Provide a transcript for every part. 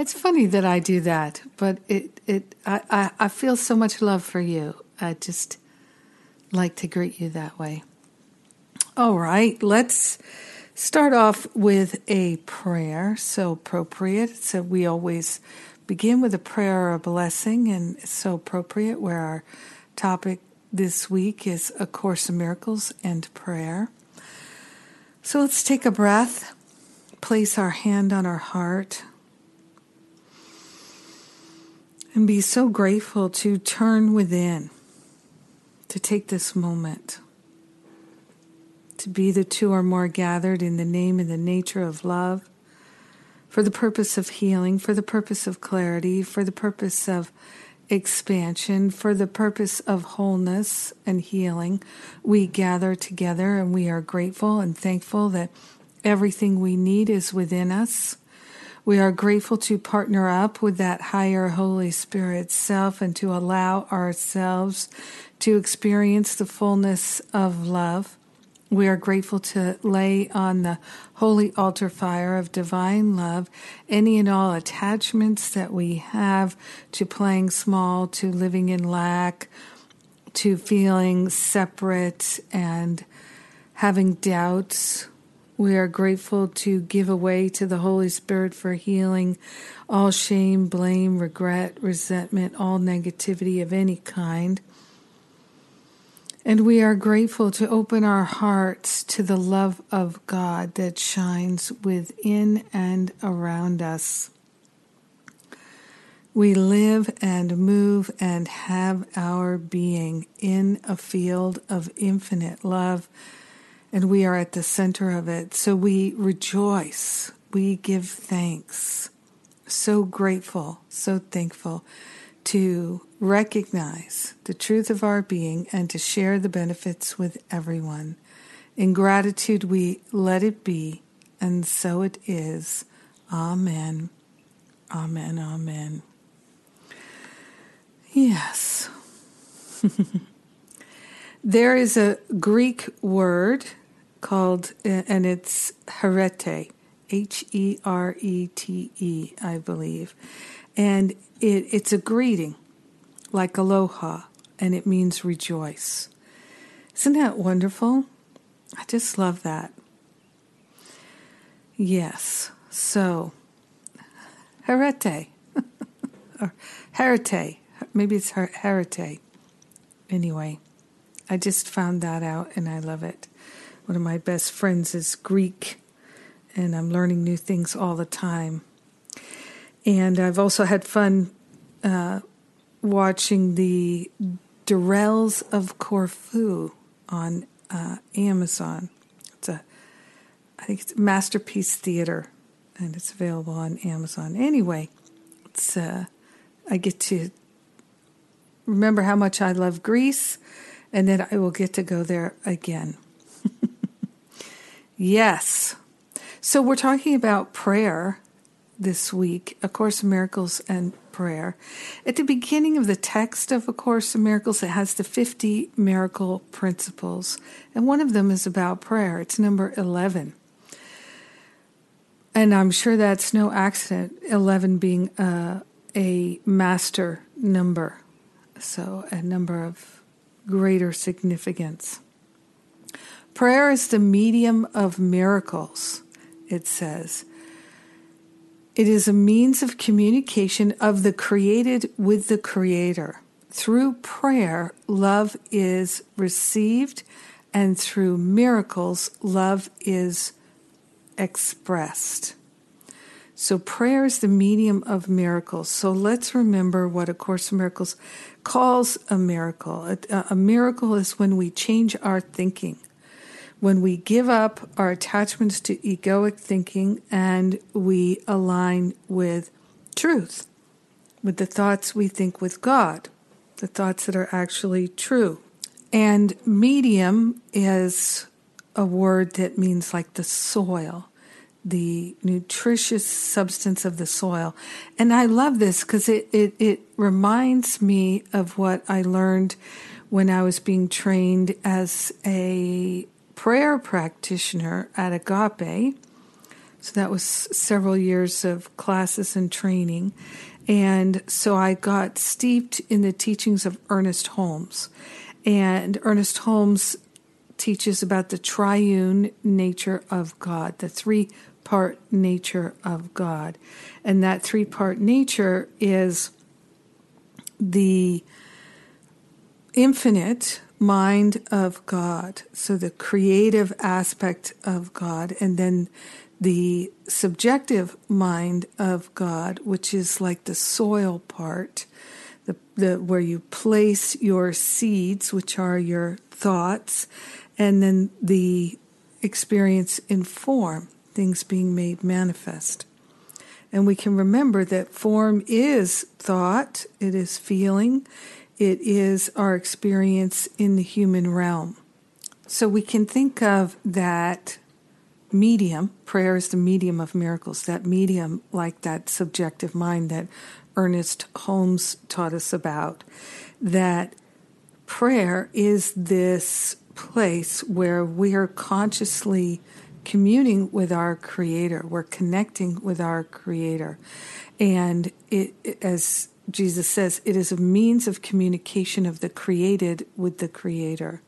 It's funny that I do that, but it, it I, I, I feel so much love for you. I just like to greet you that way. All right, let's start off with a prayer. So appropriate. So we always begin with a prayer or a blessing, and it's so appropriate where our topic this week is A Course in Miracles and prayer. So let's take a breath, place our hand on our heart, and be so grateful to turn within, to take this moment, to be the two or more gathered in the name and the nature of love, for the purpose of healing, for the purpose of clarity, for the purpose of expansion for the purpose of wholeness and healing. We gather together and we are grateful and thankful that everything we need is within us. We are grateful to partner up with that higher Holy Spirit self and to allow ourselves to experience the fullness of love. We are grateful to lay on the holy altar fire of divine love any and all attachments that we have to playing small, to living in lack, to feeling separate and having doubts. We are grateful to give away to the Holy Spirit for healing all shame, blame, regret, resentment, all negativity of any kind. And we are grateful to open our hearts to the love of God that shines within and around us. We live and move and have our being in a field of infinite love, and we are at the center of it. So we rejoice, we give thanks. So grateful, so thankful to recognize the truth of our being and to share the benefits with everyone. In gratitude, we let it be, and so it is. Amen. Amen. Amen. Yes. there is a Greek word called, uh, and it's herete, H E R E T E, I believe. And it, it's a greeting like aloha, and it means rejoice. Isn't that wonderful? I just love that. Yes, so, herete, or herete, maybe it's her- herete. Anyway, I just found that out and I love it. One of my best friends is Greek, and I'm learning new things all the time. And I've also had fun uh, watching the Durrells of Corfu on uh, Amazon. It's a, I think it's Masterpiece Theater, and it's available on Amazon. Anyway, it's uh, I get to remember how much I love Greece, and then I will get to go there again. Yes. So we're talking about prayer this week, A Course in Miracles and Prayer. At the beginning of the text of A Course in Miracles, it has the 50 miracle principles, and one of them is about prayer. It's number 11. And I'm sure that's no accident, 11 being a, a master number, so a number of greater significance. Prayer is the medium of miracles, it says. It is a means of communication of the created with the Creator. Through prayer, love is received, and through miracles, love is expressed. So, prayer is the medium of miracles. So, let's remember what A Course in Miracles calls a miracle. A, a miracle is when we change our thinking when we give up our attachments to egoic thinking and we align with truth. with the thoughts we think with God, the thoughts that are actually true. And medium is a word that means like the soil, the nutritious substance of the soil. And I love this because it, it, it reminds me of what I learned when I was being trained as a prayer practitioner at Agape. So that was several years of classes and training. And so I got steeped in the teachings of Ernest Holmes. And Ernest Holmes teaches about the triune nature of God, the three part nature of God. And that three part nature is the infinite mind of God, so the creative aspect of God, and then the subjective mind of God, which is like the soil part, the, the where you place your seeds, which are your thoughts, and then the experience in form, things being made manifest. And we can remember that form is thought, it is feeling, it is our experience in the human realm. So we can think of that medium, prayer is the medium of miracles, that medium like that subjective mind that Ernest Holmes taught us about, that prayer is this place where we are consciously communing with our creator we're connecting with our creator and it, as jesus says it is a means of communication of the created with the creator.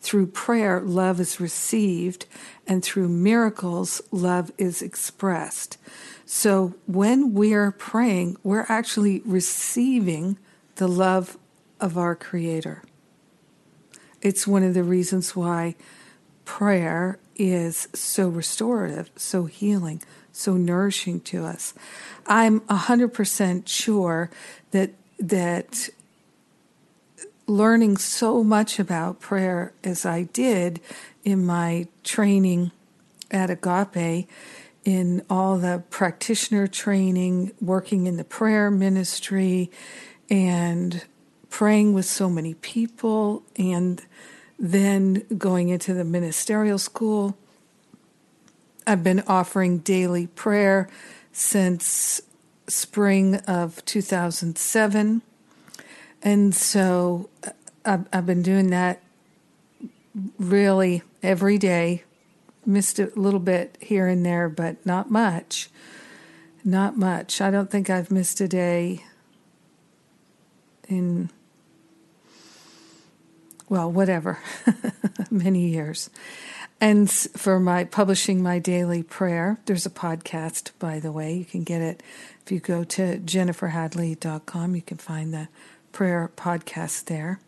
Through prayer love is received and through miracles love is expressed. So when we're praying we're actually receiving the love of our creator. It's one of the reasons why prayer is so restorative, so healing, so nourishing to us. I'm 100% sure that that learning so much about prayer as I did in my training at Agape in all the practitioner training, working in the prayer ministry and praying with so many people and then going into the ministerial school. I've been offering daily prayer since spring of 2007. And so uh, I've, I've been doing that really every day. Missed a little bit here and there, but not much. Not much. I don't think I've missed a day in well, whatever, many years. And for my publishing my daily prayer, there's a podcast, by the way. You can get it if you go to jenniferhadley.com. You can find the prayer podcast there.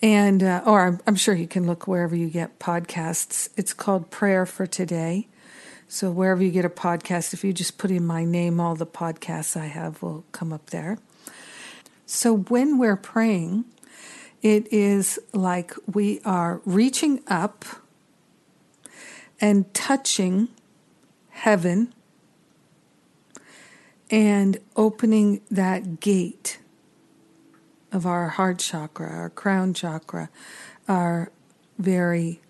And, uh, or I'm, I'm sure you can look wherever you get podcasts. It's called Prayer for Today. So wherever you get a podcast, if you just put in my name, all the podcasts I have will come up there. So when we're praying, it is like we are reaching up and touching heaven and opening that gate of our heart chakra, our crown chakra, our very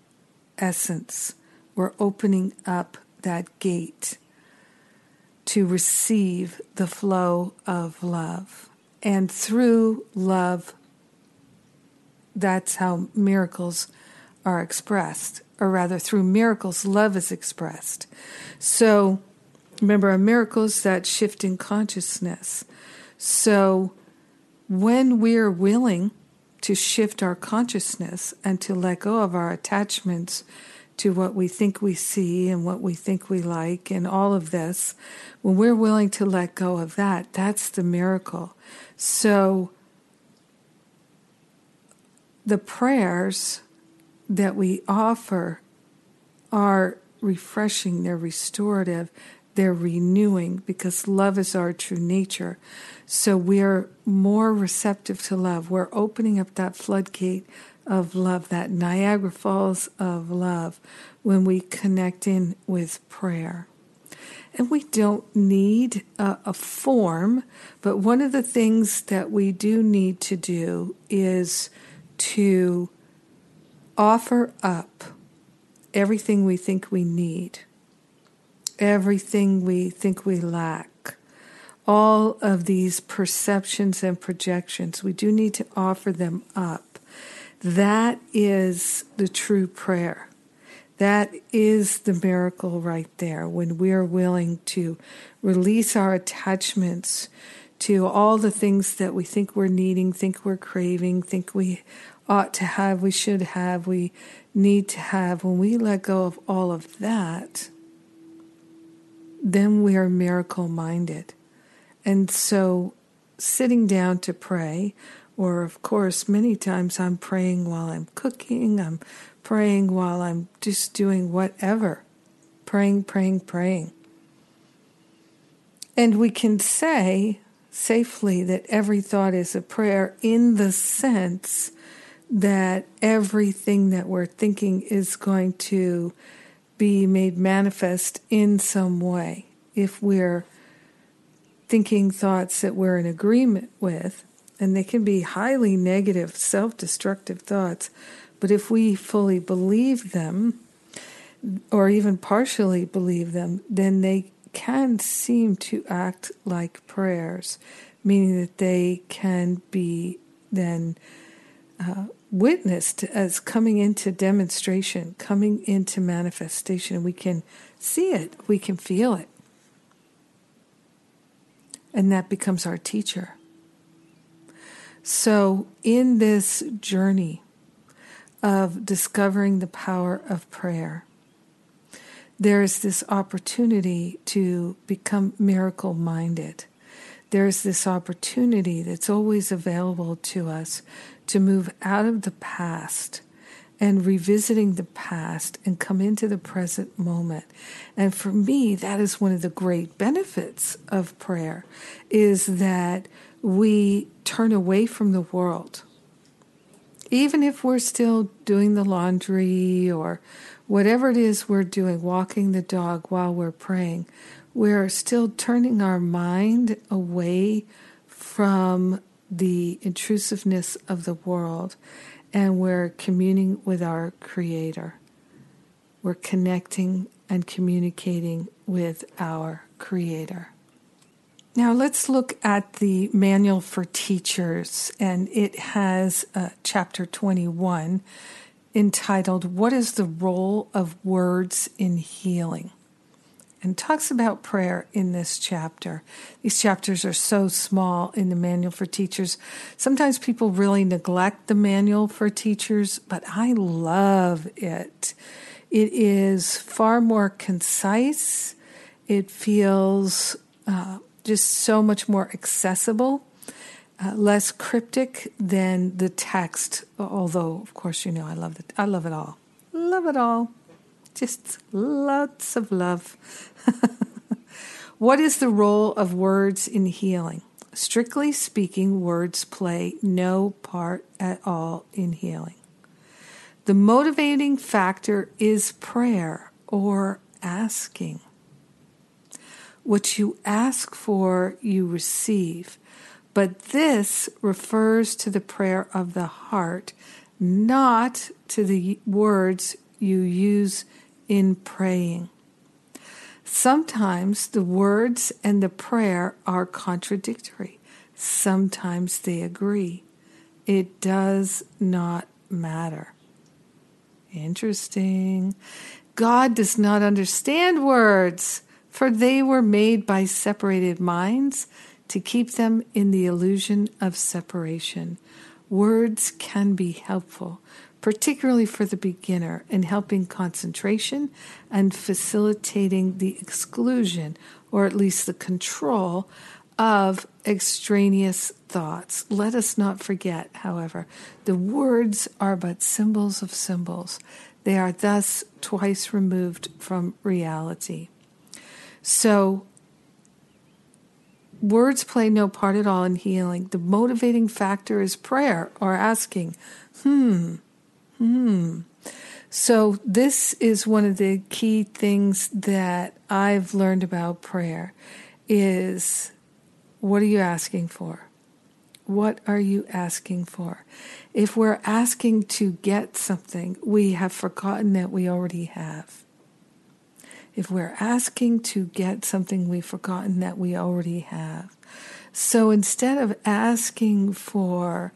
essence. We're opening up that gate to receive the flow of love. And through love, that's how miracles are expressed, or rather, through miracles, love is expressed. So, remember, a miracle is that shift in consciousness. So, when we're willing to shift our consciousness and to let go of our attachments to what we think we see and what we think we like and all of this, when we're willing to let go of that, that's the miracle. So, the prayers that we offer are refreshing, they're restorative, they're renewing because love is our true nature. So we're more receptive to love. We're opening up that floodgate of love, that Niagara Falls of love, when we connect in with prayer. And we don't need a, a, form, but one of the things that we do need to do is to offer up everything we think we need, everything we think we lack, all of these perceptions and projections. We do need to offer them up. That is the true prayer. That is the miracle right there when we are willing to release our attachments to all the things that we think we're needing, think we're craving, think we ought to have, we should have, we need to have. When we let go of all of that, then we are miracle minded. And so sitting down to pray, or of course, many times I'm praying while I'm cooking, I'm praying while I'm just doing whatever. Praying, praying, praying. And we can say safely that every thought is a prayer in the sense that everything that we're thinking is going to be made manifest in some way. If we're thinking thoughts that we're in agreement with, and they can be highly negative, self destructive thoughts, but if we fully believe them, or even partially believe them, then they can seem to act like prayers, meaning that they can be then uh, witnessed as coming into demonstration, coming into manifestation. We can see it, we can feel it. And that becomes our teacher. So, in this journey, of discovering the power of prayer. There's this opportunity to become miracle minded. There's this opportunity that's always available to us to move out of the past and revisiting the past and come into the present moment. And for me, that is one of the great benefits of prayer is that we turn away from the world even if we're still doing the laundry or whatever it is we're doing, walking the dog while we're praying, we're still turning our mind away from the intrusiveness of the world and we're communing with our Creator. We're connecting and communicating with our Creator. Now let's look at the manual for teachers, and it has uh, chapter 21 entitled, What is the Role of Words in Healing? And talks about prayer in this chapter. These chapters are so small in the manual for teachers. Sometimes people really neglect the manual for teachers, but I love it. It is far more concise. It feels uh, just so much more accessible, uh, less cryptic than the text. Although, of course, you know I love it. I love it all. Love it all. Just lots of love. what is the role of words in healing? Strictly speaking, words play no part at all in healing. The motivating factor is prayer or asking. What you ask for, you receive. But this refers to the prayer of the heart, not to the words you use in praying. Sometimes the words and the prayer are contradictory. Sometimes they agree. It does not matter. Interesting. God does not understand words for they were made by separated minds to keep them in the illusion of separation. Words can be helpful, particularly for the beginner, in helping concentration and facilitating the exclusion, or at least the control, of extraneous thoughts. Let us not forget, however, the words are but symbols of symbols. They are thus twice removed from reality. So, words play no part at all in healing. The motivating factor is prayer or asking, hmm, hmm. So, this is one of the key things that I've learned about prayer is what are you asking for? What are you asking for? If we're asking to get something, we have forgotten that we already have. If we're asking to get something, we've forgotten that we already have. So instead of asking for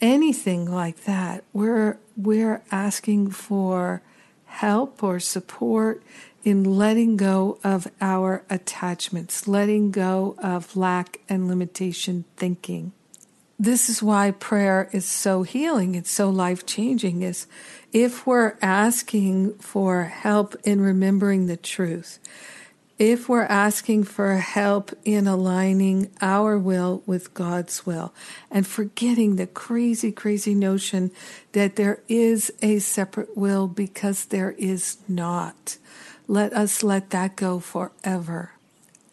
anything like that, we're, we're asking for help or support in letting go of our attachments, letting go of lack and limitation thinking. This is why prayer is so healing, it's so life changing is if we're asking for help in remembering the truth, if we're asking for help in aligning our will with God's will and forgetting the crazy, crazy notion that there is a separate will because there is not. Let us let that go forever.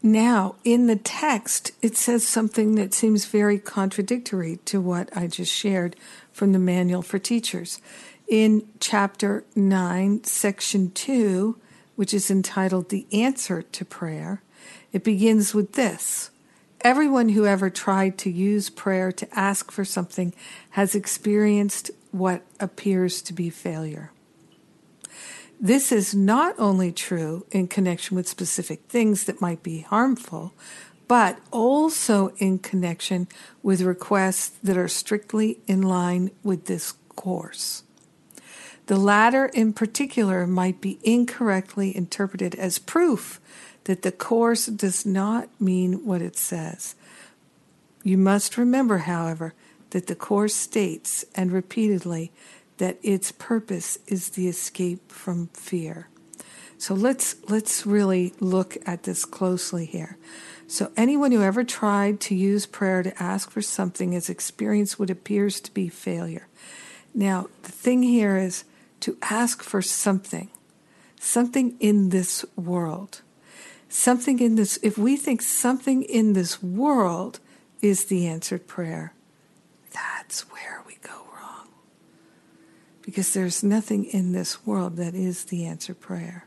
Now, in the text, it says something that seems very contradictory to what I just shared from the Manual for Teachers. In chapter 9, section 2, which is entitled The Answer to Prayer, it begins with this Everyone who ever tried to use prayer to ask for something has experienced what appears to be failure. This is not only true in connection with specific things that might be harmful, but also in connection with requests that are strictly in line with this course. The latter, in particular, might be incorrectly interpreted as proof that the course does not mean what it says. You must remember, however, that the course states, and repeatedly, that its purpose is the escape from fear. So let's let's really look at this closely here. So anyone who ever tried to use prayer to ask for something has experienced what appears to be failure. Now, the thing here is to ask for something, something in this world. Something in this if we think something in this world is the answered prayer, that's where we go wrong. because there's nothing in this world that is the answered prayer.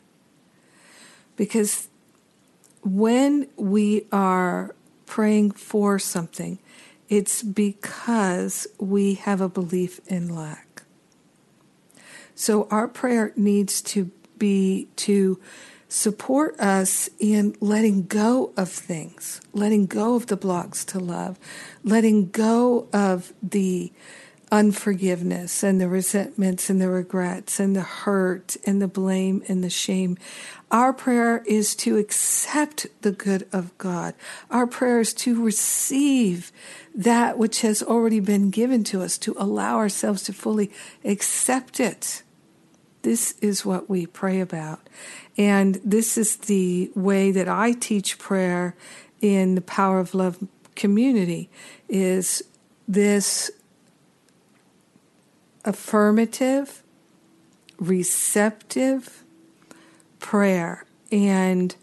Because when we are praying for something, it's because we have a belief in lack. So our prayer needs to be to support us in letting go of things, letting go of the blocks to love, letting go of the unforgiveness and the resentments and the regrets and the hurt and the blame and the shame. Our prayer is to accept the good of God. Our prayer is to receive that which has already been given to us, to allow ourselves to fully accept it. This is what we pray about. And this is the way that I teach prayer in the Power of Love community is this affirmative, receptive prayer. And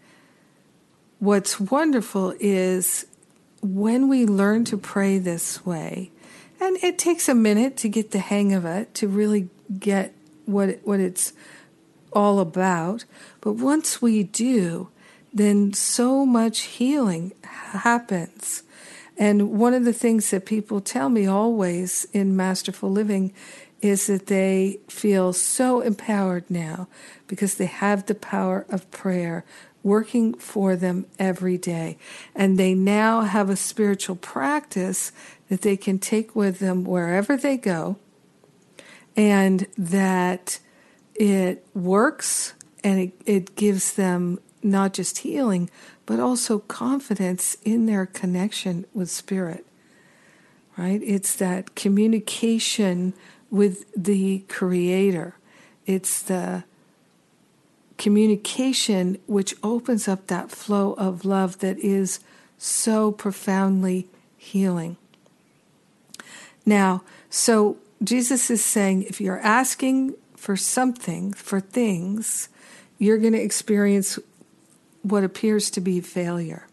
what's wonderful is when we learn to pray this way, and it takes a minute to get the hang of it, to really get what what it's all about. But once we do, then so much healing happens. And one of the things that people tell me always in Masterful Living is that they feel so empowered now because they have the power of prayer working for them every day. And they now have a spiritual practice that they can take with them wherever they go, and that it works and it, it gives them not just healing, but also confidence in their connection with spirit. Right? It's that communication with the Creator. It's the communication which opens up that flow of love that is so profoundly healing. Now, so Jesus is saying if you're asking for something, for things, you're going to experience what appears to be failure.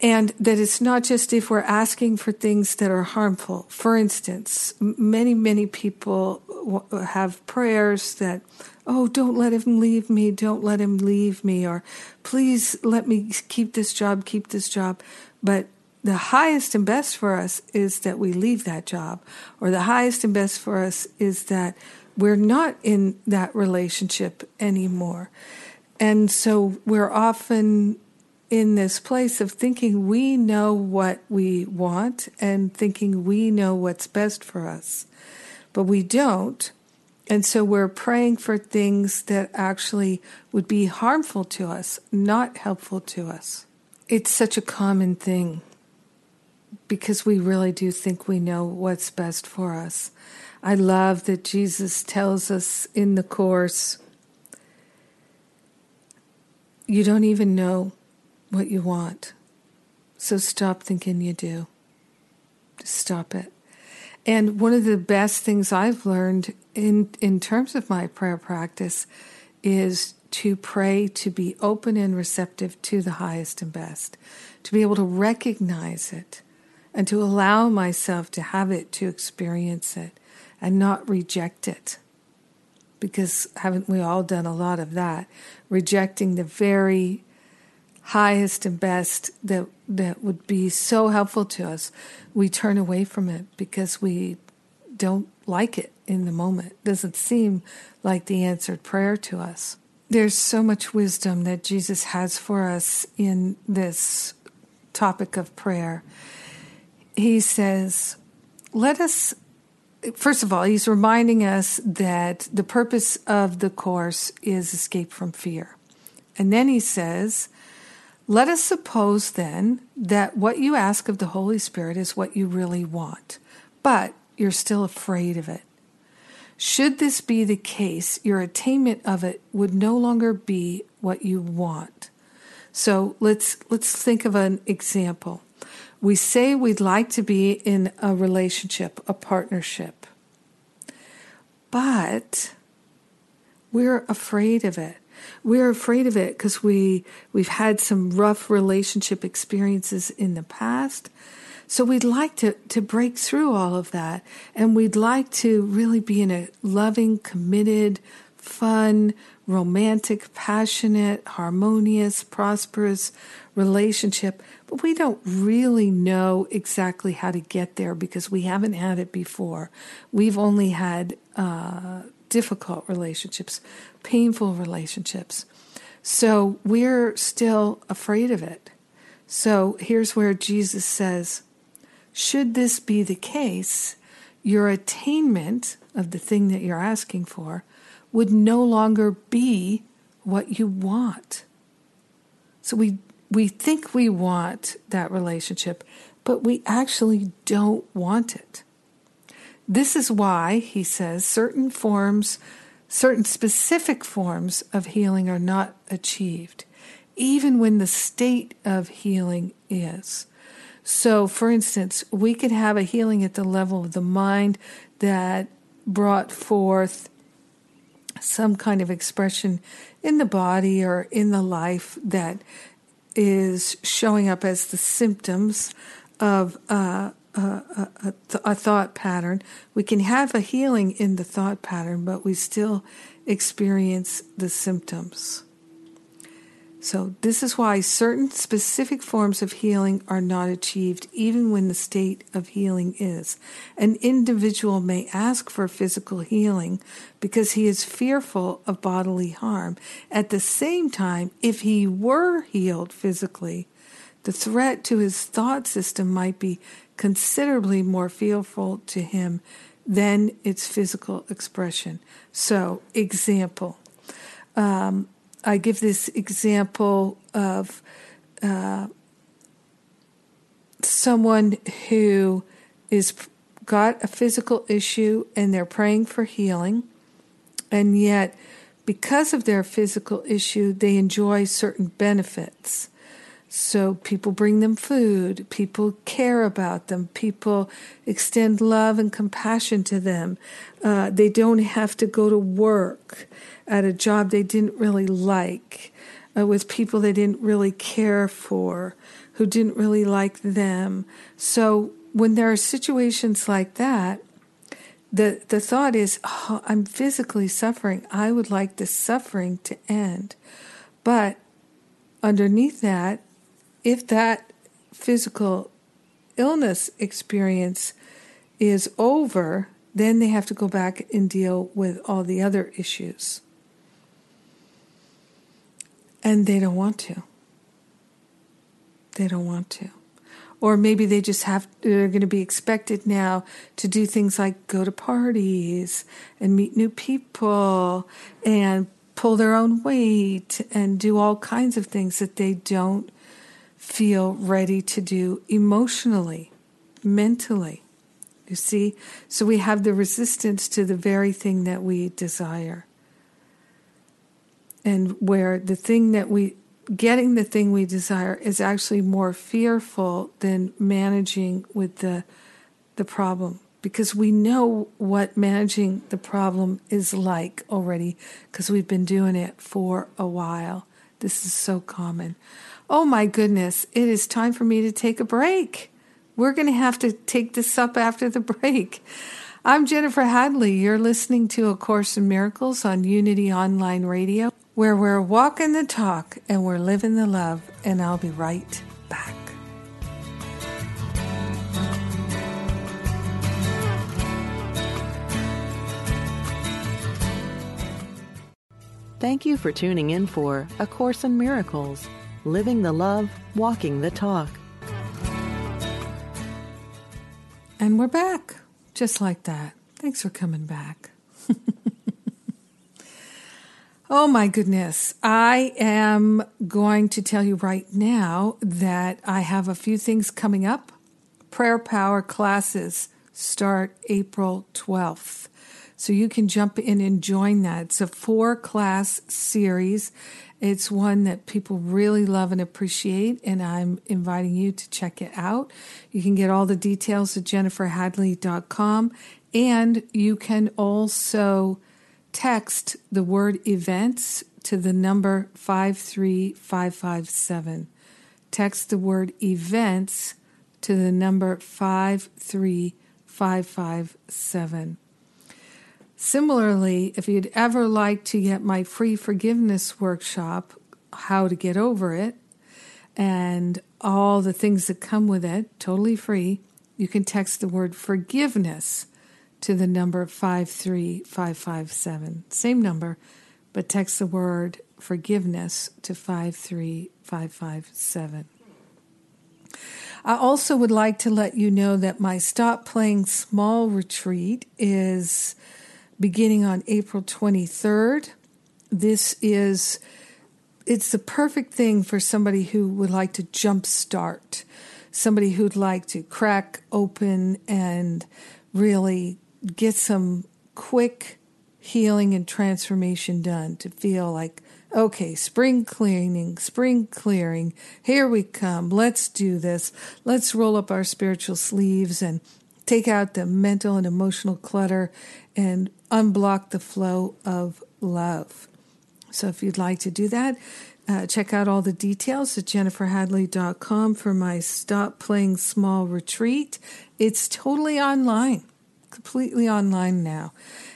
And that it's not just if we're asking for things that are harmful. For instance, many, many people have prayers that, oh, don't let him leave me, don't let him leave me, or please let me keep this job, keep this job. But the highest and best for us is that we leave that job, or the highest and best for us is that we're not in that relationship anymore. And so we're often in this place of thinking we know what we want and thinking we know what's best for us, but we don't. And so we're praying for things that actually would be harmful to us, not helpful to us. It's such a common thing because we really do think we know what's best for us. I love that Jesus tells us in the Course, you don't even know what you want. So stop thinking you do. Just stop it. And one of the best things I've learned in, in terms of my prayer practice is to pray to be open and receptive to the highest and best, to be able to recognize it and to allow myself to have it, to experience it, and not reject it. Because haven't we all done a lot of that? Rejecting the very highest and best that that would be so helpful to us, we turn away from it because we don't like it in the moment. It doesn't seem like the answered prayer to us. There's so much wisdom that Jesus has for us in this topic of prayer. He says, Let us, first of all, he's reminding us that the purpose of the Course is escape from fear. And then he says, let us suppose then that what you ask of the Holy Spirit is what you really want, but you're still afraid of it. Should this be the case, your attainment of it would no longer be what you want. So let's let's think of an example. We say we'd like to be in a relationship, a partnership. But we're afraid of it. We're afraid of it because we we've had some rough relationship experiences in the past. So we'd like to, to break through all of that and we'd like to really be in a loving, committed, fun, romantic, passionate, harmonious, prosperous relationship. But we don't really know exactly how to get there because we haven't had it before. We've only had uh, difficult relationships, painful relationships. So we're still afraid of it. So here's where Jesus says, Should this be the case, your attainment of the thing that you're asking for would no longer be what you want. So we we think we want that relationship, but we actually don't want it. This is why, he says, certain forms, certain specific forms of healing are not achieved, even when the state of healing is. So, for instance, we could have a healing at the level of the mind that brought forth some kind of expression in the body or in the life that is showing up as the symptoms of uh, uh, uh, uh a, a, a, thought pattern. We can have a healing in the thought pattern, but we still experience the symptoms. So, this is why certain specific forms of healing are not achieved, even when the state of healing is. An individual may ask for physical healing because he is fearful of bodily harm. At the same time, if he were healed physically, the threat to his thought system might be considerably more fearful to him than its physical expression. So, example. Um, I give this example of uh, someone who is got a physical issue and they're praying for healing, and yet because of their physical issue, they enjoy certain benefits. So people bring them food, people care about them, people extend love and compassion to them. Uh, they don't have to go to work at a job they didn't really like, uh, with people they didn't really care for. who didn't really like them. So when there are situations like that, the, the thought is, oh, I'm physically suffering. I would like the suffering to end. But underneath that, if that physical illness experience is over, then they have to go back and deal with all the other issues. And they don't want to. They don't want to. Or maybe they just have, they're going to be expected now to do things like go to parties and meet new people and pull their own weight and do all kinds of things that they don't feel ready to do emotionally, mentally. You see? So we have the resistance to the very thing that we desire. And where the thing that we, getting the thing we desire is actually more fearful than managing with the, the problem. Because we know what managing the problem is like already, because we've been doing it for a while. This is so common. Oh my goodness, it is time for me to take a break. We're going to have to take this up after the break. I'm Jennifer Hadley. You're listening to A Course in Miracles on Unity Online Radio, where we're walking the talk and we're living the love, and I'll be right back. Thank you for tuning in for A Course in Miracles living the love, walking the talk. And we're back, just like that. Thanks for coming back. oh my goodness. I am going to tell you right now that I have a few things coming up. Prayer Power classes start April 12th. So you can jump in and join that. It's a four class series it's one that people really love and appreciate, and I'm inviting you to check it out. You can get all the details at jenniferhadley.com, and you can also text the word events to the number 53557. Text the word events to the number 53557. Similarly, if you'd ever like to get my free forgiveness workshop, How to Get Over It, and all the things that come with it, totally free, you can text the word forgiveness to the number 53557. Same number, but text the word forgiveness to 53557. I also would like to let you know that my Stop Playing Small retreat is beginning on April 23rd. This is it's the perfect thing for somebody who would like to jumpstart, somebody who'd like to crack open and really get some quick healing and transformation done to feel like okay, spring cleaning, spring clearing, here we come. Let's do this. Let's roll up our spiritual sleeves and take out the mental and emotional clutter and unblock the flow of love. So if you'd like to do that, uh, check out all the details at jenniferhadley.com for my Stop Playing Small retreat. It's totally online, completely online now.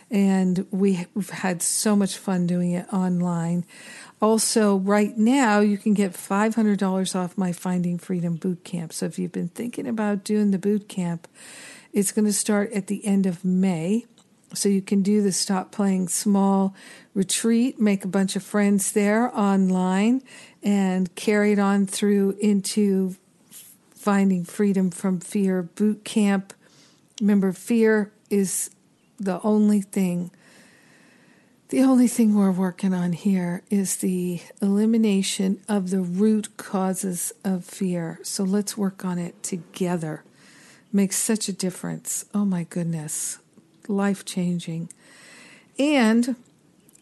And we, we've had so much fun doing it online. Also, right now, you can get $500 off my Finding Freedom boot camp. So if you've been thinking about doing the boot camp, it's going to start at the end of May. So you can do the Stop Playing Small retreat, make a bunch of friends there online, and carry it on through into Finding Freedom from Fear boot camp. Remember, fear is the only thing. The only thing we're working on here is the elimination of the root causes of fear. So let's work on it together makes such a difference. Oh my goodness, life changing. And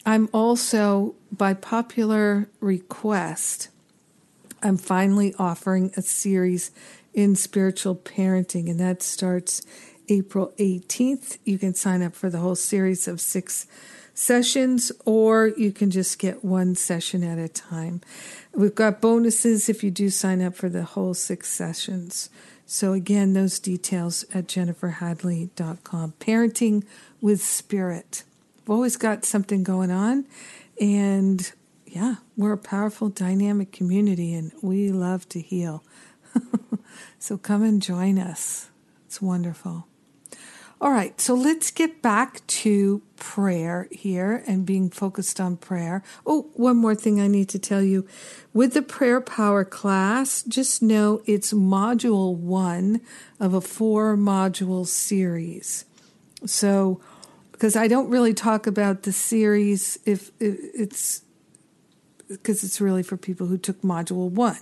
I'm also, by popular request, I'm finally offering a series in spiritual parenting, and that starts April 18th. You can sign up for the whole series of six sessions, or you can just get one session at a time. We've got bonuses if you do sign up for the whole six sessions. So, again, those details at jenniferhadley.com. Parenting with Spirit. We've always got something going on. And yeah, we're a powerful, dynamic community and we love to heal. so, come and join us. It's wonderful. All right, so let's get back to prayer here and being focused on prayer. Oh, one more thing I need to tell you. With the prayer power class, just know it's module one of a four module series. So, because I don't really talk about the series if, it's because it's really for people who took module one.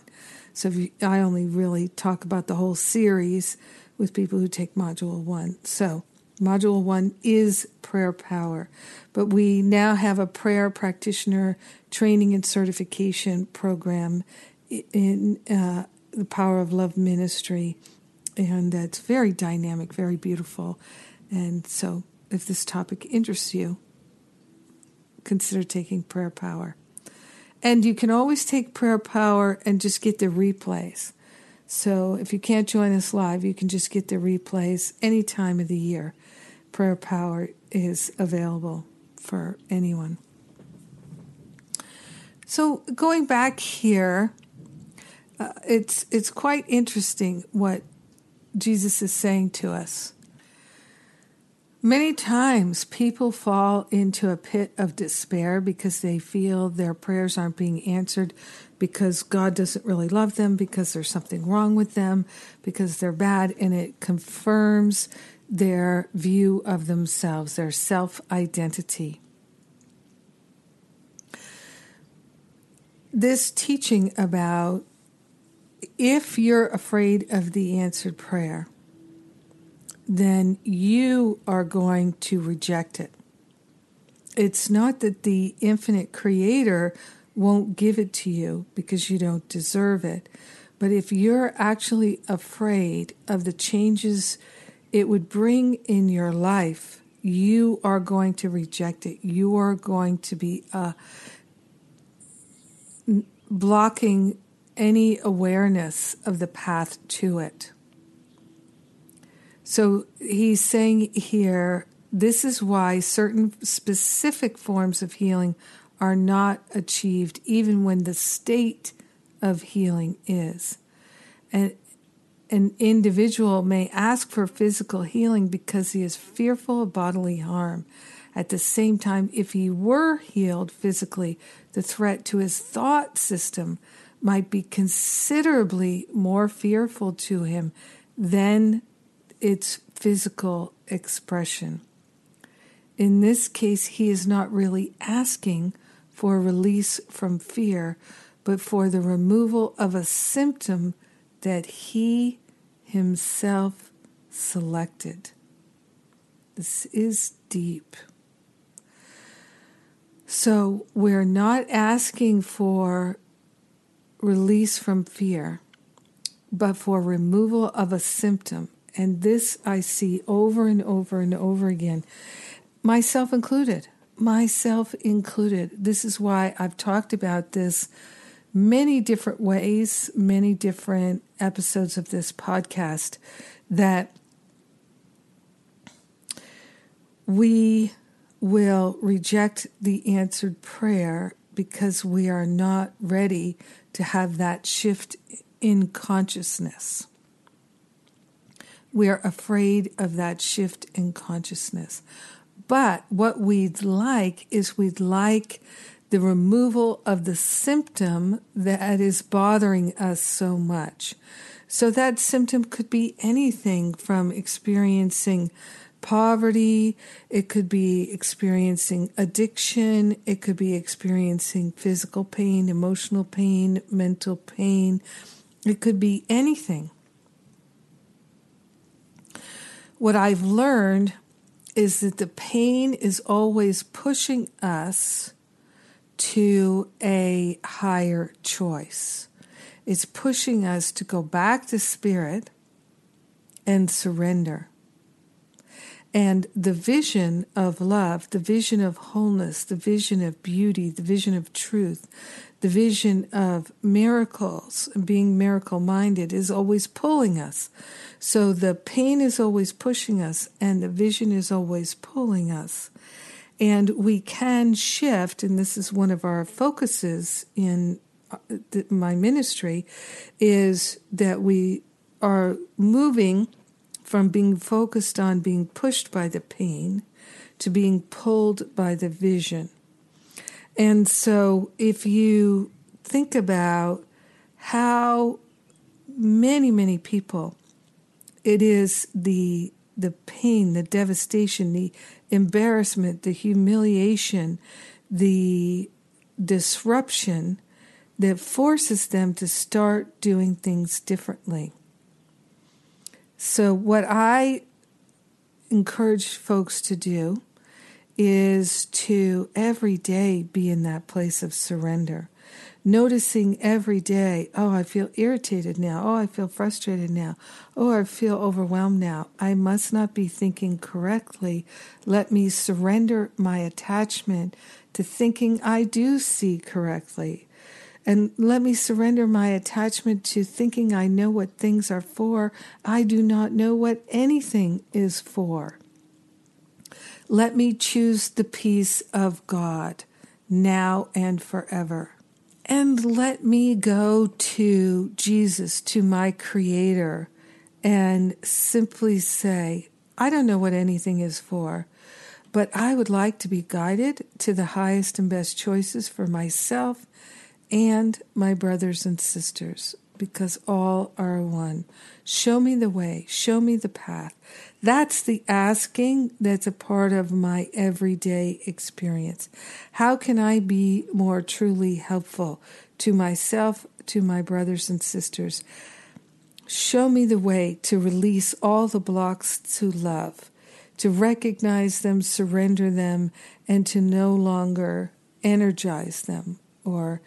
So you, I only really talk about the whole series with people who take Module 1. So, Module 1 is prayer power, but we now have a prayer practitioner training and certification program in uh, the Power of Love Ministry. And it's very dynamic, very beautiful. And so, if this topic interests you, consider taking prayer power. And you can always take prayer power and just get the replays. So if you can't join us live, you can just get the replays any time of the year. Prayer Power is available for anyone. So going back here, uh, it's it's quite interesting what Jesus is saying to us. Many times people fall into a pit of despair because they feel their prayers aren't being answered because God doesn't really love them, because there's something wrong with them, because they're bad, and it confirms their view of themselves, their self identity. This teaching about if you're afraid of the answered prayer, then you are going to reject it. It's not that the infinite creator won't give it to you because you don't deserve it. But if you're actually afraid of the changes it would bring in your life, you are going to reject it. You are going to be uh, blocking any awareness of the path to it. So he's saying here this is why certain specific forms of healing are not achieved even when the state of healing is. And an individual may ask for physical healing because he is fearful of bodily harm. At the same time, if he were healed physically, the threat to his thought system might be considerably more fearful to him than its physical expression. In this case, he is not really asking for release from fear, but for the removal of a symptom that he himself selected. This is deep. So we're not asking for release from fear, but for removal of a symptom. And this I see over and over and over again, myself included myself included. This is why I've talked about this many different ways, many different episodes of this podcast that we will reject the answered prayer because we are not ready to have that shift in consciousness. We are afraid of that shift in consciousness. But what we'd like is we'd like the removal of the symptom that is bothering us so much. So that symptom could be anything from experiencing poverty, it could be experiencing addiction, it could be experiencing physical pain, emotional pain, mental pain, it could be anything. What I've learned is that the pain is always pushing us to a higher choice. It's pushing us to go back to spirit and surrender. And the vision of love, the vision of wholeness, the vision of beauty, the vision of truth, the vision of miracles, being miracle minded is always pulling us. So the pain is always pushing us and the vision is always pulling us. And we can shift, and this is one of our focuses in uh, my ministry, is that we are moving from being focused on being pushed by the pain to being pulled by the vision. And so if you think about how many, many people, it is the the pain, the devastation, the embarrassment, the humiliation, the disruption that forces them to start doing things differently. So, what I encourage folks to do is to every day be in that place of surrender. Noticing every day, oh, I feel irritated now. Oh, I feel frustrated now. Oh, I feel overwhelmed now. I must not be thinking correctly. Let me surrender my attachment to thinking I do see correctly. And let me surrender my attachment to thinking I know what things are for. I do not know what anything is for. Let me choose the peace of God now and forever. And let me go to Jesus, to my Creator, and simply say, I don't know what anything is for, but I would like to be guided to the highest and best choices for myself and my brothers and sisters, because all are one. Show me the way, show me the path. That's the asking that's a part of my everyday experience. How can I be more truly helpful to myself, to my brothers and sisters? Show me the way to release all the blocks to love, to recognize them, surrender them, and to no longer energize them or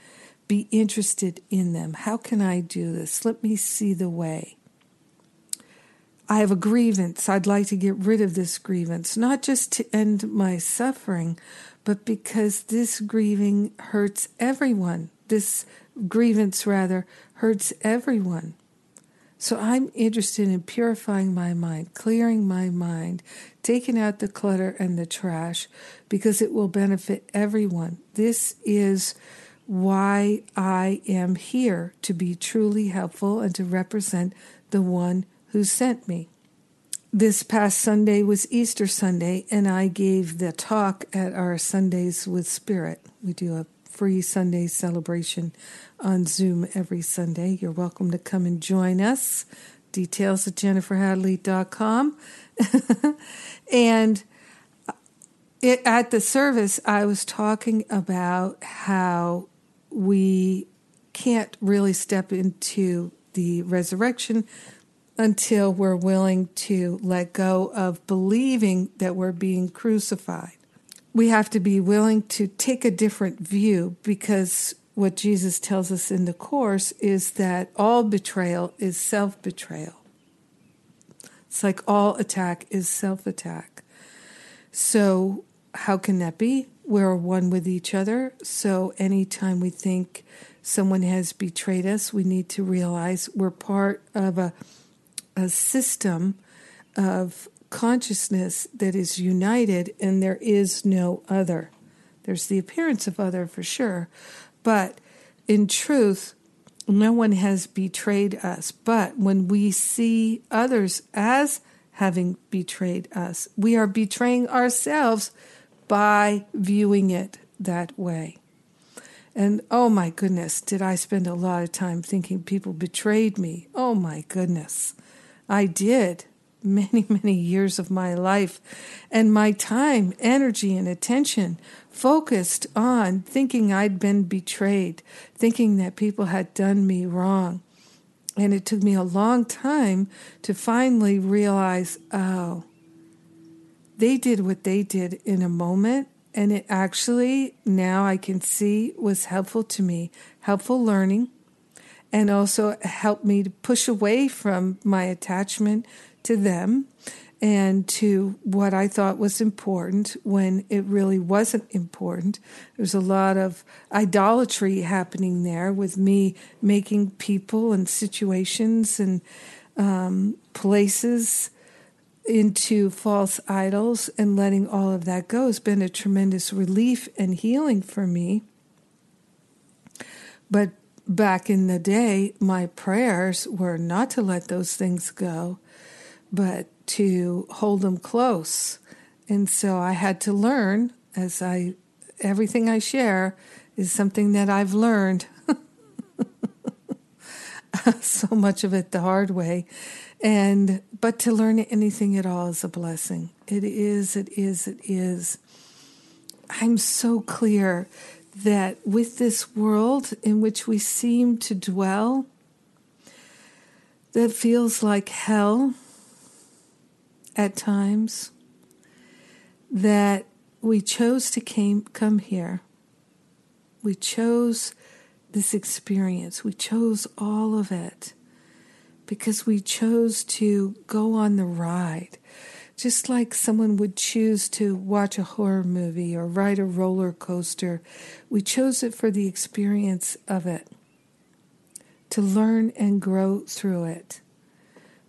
be interested in them. How can I do this? Let me see the way. I have a grievance. I'd like to get rid of this grievance, not just to end my suffering, but because this grieving hurts everyone. This grievance, rather, hurts everyone. So I'm interested in purifying my mind, clearing my mind, taking out the clutter and the trash because it will benefit everyone. This is why I am here to be truly helpful and to represent the one who sent me. This past Sunday was Easter Sunday, and I gave the talk at our Sundays with Spirit. We do a free Sunday celebration on Zoom every Sunday. You're welcome to come and join us. Details at jenniferhadley.com. and it, at the service, I was talking about how we can't really step into the resurrection until we're willing to let go of believing that we're being crucified. We have to be willing to take a different view because what Jesus tells us in the Course is that all betrayal is self betrayal. It's like all attack is self attack. So, how can that be? We're one with each other. So, anytime we think someone has betrayed us, we need to realize we're part of a a system of consciousness that is united and there is no other. There's the appearance of other for sure, but in truth, no one has betrayed us. But when we see others as having betrayed us, we are betraying ourselves by viewing it that way. And oh my goodness, did I spend a lot of time thinking people betrayed me? Oh my goodness. I did many, many years of my life, and my time, energy, and attention focused on thinking I'd been betrayed, thinking that people had done me wrong. And it took me a long time to finally realize oh, they did what they did in a moment. And it actually, now I can see, was helpful to me, helpful learning, and also helped me to push away from my attachment to them and to what I thought was important when it really wasn't important. There's a lot of idolatry happening there with me making people and situations and um, places into false idols and letting all of that go has been a tremendous relief and healing for me. But back in the day, my prayers were not to let those things go, but to hold them close. And so I had to learn as I, everything I share is something that I've learned. so much of it the hard way. And, but to learn anything at all is a blessing. It is, it is, it is. I'm so clear that with this world in which we seem to dwell, that feels like hell at times, that we chose to came, come here. We chose this experience. We chose all of it because we chose to go on the ride just like someone would choose to watch a horror movie or ride a roller coaster. We chose it for the experience of it, to learn and grow through it.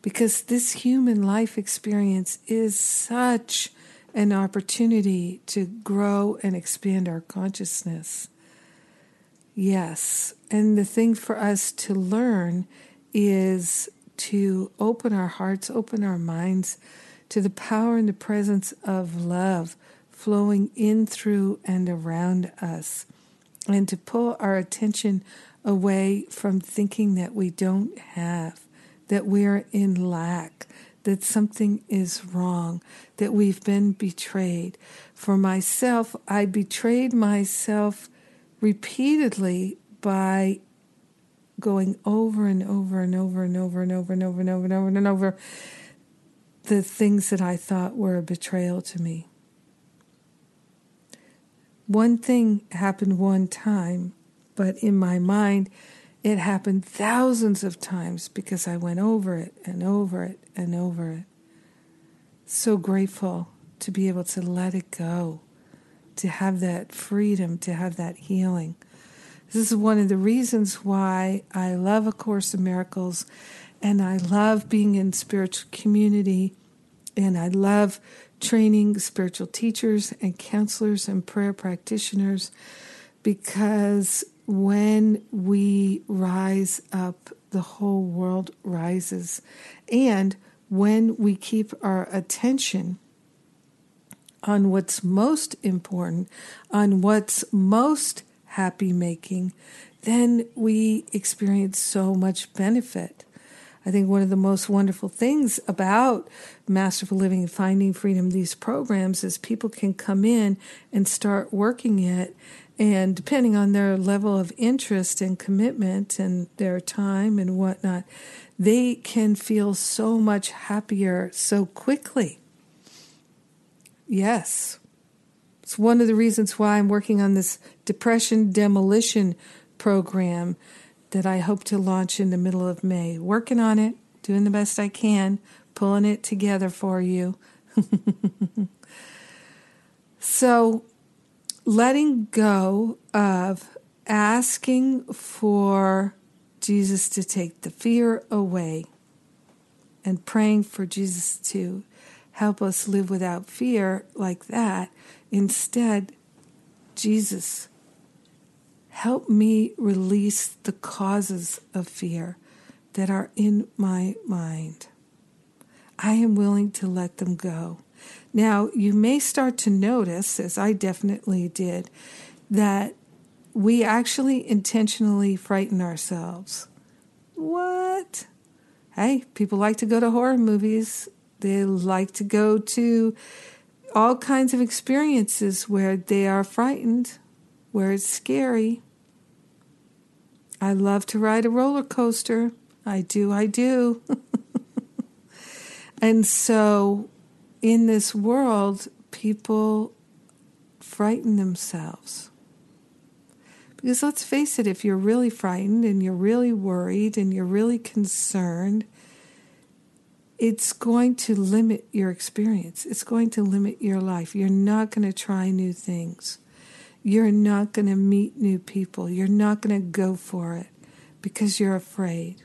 Because this human life experience is such an opportunity to grow and expand our consciousness. Yes, and the thing for us to learn is to open our hearts, open our minds to the power and the presence of love flowing in through and around us, and to pull our attention away from thinking that we don't have, that we're in lack, that something is wrong, that we've been betrayed. For myself, I betrayed myself repeatedly by going over and over and over and over and over and over and over and over and over the things that I thought were a betrayal to me. One thing happened one time, but in my mind, it happened thousands of times because I went over it and over it and over it. So grateful to be able to let it go, to have that freedom, to have that healing. This is one of the reasons why I love A Course in Miracles and I love being in spiritual community and I love training spiritual teachers and counselors and prayer practitioners because when we rise up, the whole world rises. And when we keep our attention on what's most important, on what's most happy making, then we experience so much benefit. I think one of the most wonderful things about Masterful Living and Finding Freedom, these programs, is people can come in and start working it. And depending on their level of interest and commitment and their time and whatnot, they can feel so much happier so quickly. Yes. It's one of the reasons why I'm working on this depression demolition program that I hope to launch in the middle of May. Working on it, doing the best I can, pulling it together for you. so, letting go of asking for Jesus to take the fear away and praying for Jesus to help us live without fear like that. Instead, Jesus Help me release the causes of fear that are in my mind. I am willing to let them go. Now, you may start to notice, as I definitely did, that we actually intentionally frighten ourselves. What? Hey, people like to go to horror movies. They like to go to all kinds of experiences where they are frightened, where it's scary. I love to ride a roller coaster. I do, I do. and so in this world, people frighten themselves. Because let's face it, if you're really frightened and you're really worried and you're really concerned, it's going to limit your experience. It's going to limit your life. You're not going to try new things. You're not going to meet new people. You're not going to go for it because you're afraid.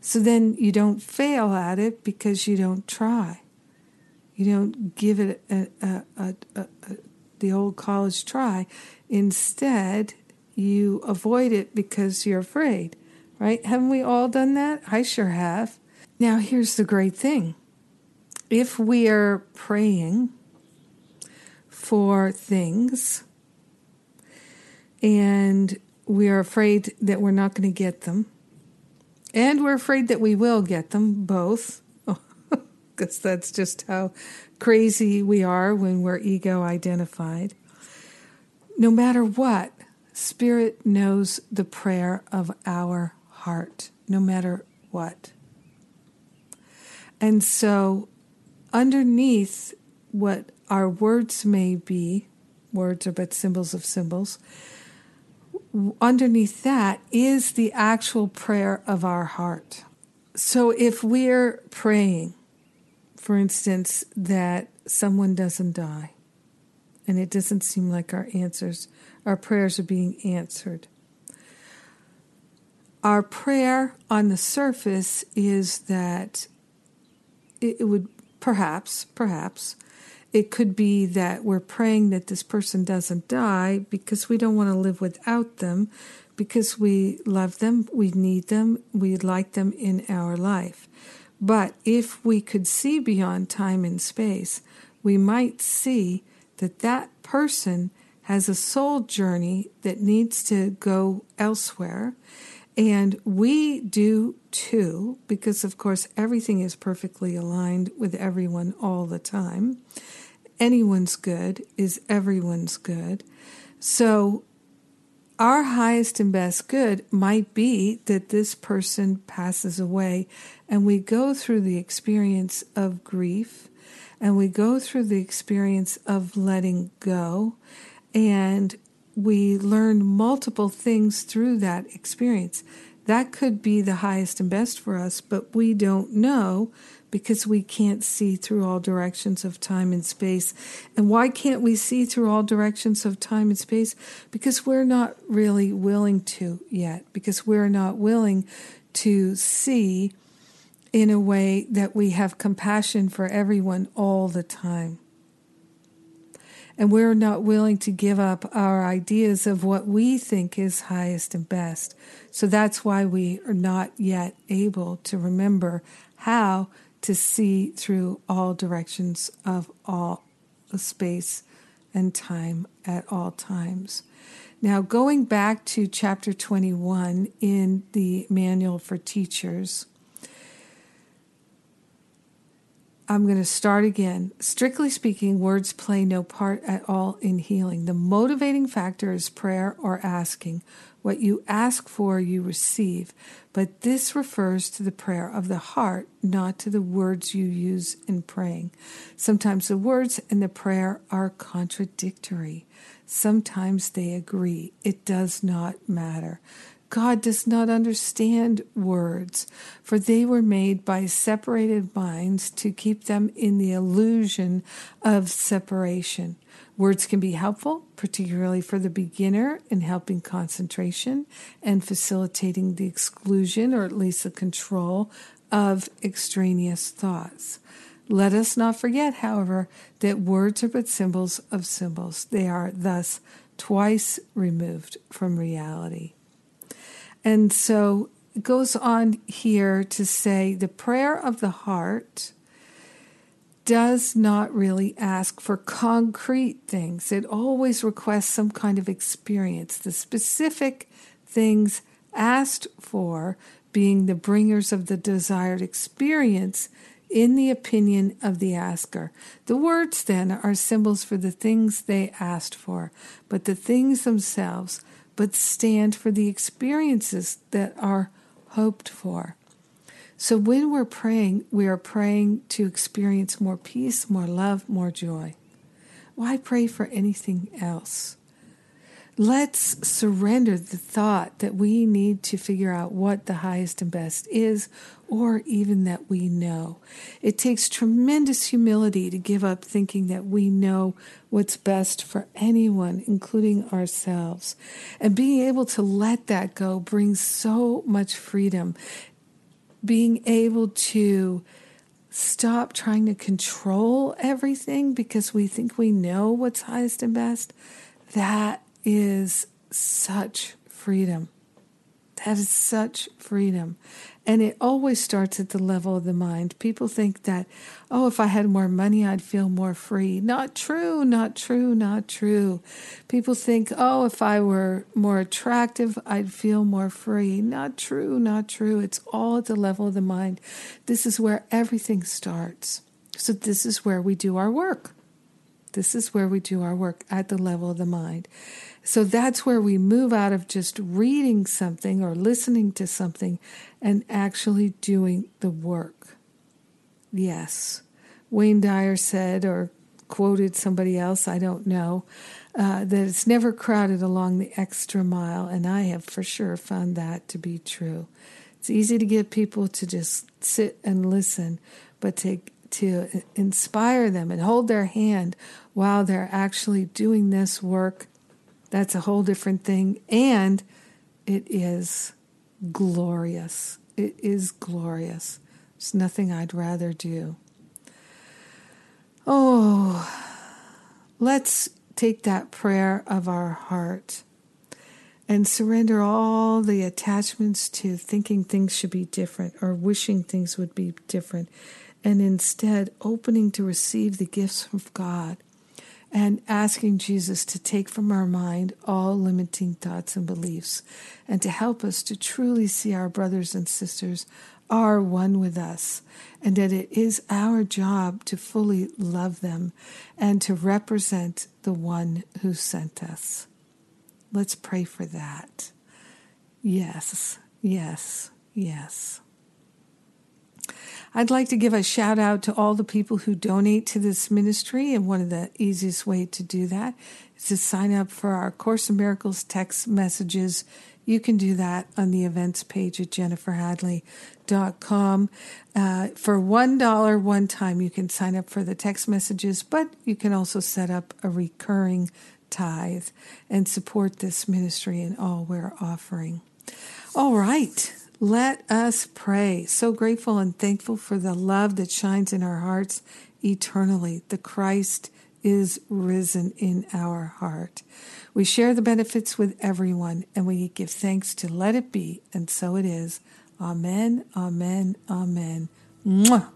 So then you don't fail at it because you don't try. You don't give it a, a, a, the old college try. Instead, you avoid it because you're afraid, right? Haven't we all done that? I sure have. Now, here's the great thing if we are praying for things and we are afraid that we're not going to get them, and we're afraid that we will get them both, because that's just how crazy we are when we're ego identified. No matter what, Spirit knows the prayer of our heart, no matter what. And so, underneath what our words may be, words are but symbols of symbols, underneath that is the actual prayer of our heart. So, if we're praying, for instance, that someone doesn't die, and it doesn't seem like our answers, our prayers are being answered. Our prayer on the surface is that it, would perhaps, perhaps, it could be that we're praying that this person doesn't die because we don't want to live without them, because we love them, we need them, we like them in our life. But if we could see beyond time and space, we might see that that person has a soul journey that needs to go elsewhere and we do too, because of course everything is perfectly aligned with everyone all the time. Anyone's good is everyone's good. So our highest and best good might be that this person passes away and we go through the experience of grief and we go through the experience of letting go and we learn multiple things through that experience. That could be the highest and best for us, but we don't know because we can't see through all directions of time and space. And why can't we see through all directions of time and space? Because we're not really willing to yet, because we're not willing to see in a way that we have compassion for everyone all the time and we're not willing to give up our ideas of what we think is highest and best. So that's why we are not yet able to remember how to see through all directions of all space and time at all times. Now, going back to chapter 21 in the Manual for Teachers, I'm going to start again. Strictly speaking, words play no part at all in healing. The motivating factor is prayer or asking. What you ask for, you receive. But this refers to the prayer of the heart, not to the words you use in praying. Sometimes the words and the prayer are contradictory. Sometimes they agree. It does not matter. God does not understand words, for they were made by separated minds to keep them in the illusion of separation. Words can be helpful, particularly for the beginner in helping concentration and facilitating the exclusion or at least the control of extraneous thoughts. Let us not forget, however, that words are but symbols of symbols. They are thus twice removed from reality. And so it goes on here to say the prayer of the heart does not really ask for concrete things. It always requests some kind of experience. The specific things asked for being the bringers of the desired experience in the opinion of the asker. The words then are symbols for the things they asked for, but the things themselves but stand for the experiences that are hoped for. So when we're praying, we are praying to experience more peace, more love, more joy. Why pray for anything else? Let's surrender the thought that we need to figure out what the highest and best is, or even that we know. It takes tremendous humility to give up thinking that we know what's best for anyone, including ourselves. And being able to let that go brings so much freedom. Being able to stop trying to control everything because we think we know what's highest and best, that is such freedom. That is such freedom. And it always starts at the level of the mind. People think that, oh, if I had more money, I'd feel more free. Not true, not true, not true. People think, oh, if I were more attractive, I'd feel more free. Not true, not true. It's all at the level of the mind. This is where everything starts. So, this is where we do our work. This is where we do our work at the level of the mind. So that's where we move out of just reading something or listening to something and actually doing the work. Yes. Wayne Dyer said, or quoted somebody else, I don't know, uh, that it's never crowded along the extra mile. And I have for sure found that to be true. It's easy to get people to just sit and listen, but to to inspire them and hold their hand while they're actually doing this work that's a whole different thing. And it is glorious. It is glorious. There's nothing I'd rather do. Oh, let's take that prayer of our heart and surrender all the attachments to thinking things should be different or wishing things would be different, and instead opening to receive the gifts of God and asking Jesus to take from our mind all limiting thoughts and beliefs and to help us to truly see our brothers and sisters are one with us and that it is our job to fully love them and to represent the one who sent us. Let's pray for that. Yes, yes, yes. I'd like to give a shout out to all the people who donate to this ministry, and one of the easiest way to do that is to sign up for our Course in Miracles text messages. You can do that on the events page at jenniferhadley.com. Uh, for $1 one time, you can sign up for the text messages, but you can also set up a recurring tithe and support this ministry and all we're offering. All right. Let us pray. So grateful and thankful for the love that shines in our hearts eternally. The Christ is risen in our heart. We share the benefits with everyone and we give thanks to let it be, and so it is. Amen, amen, amen. Mwah.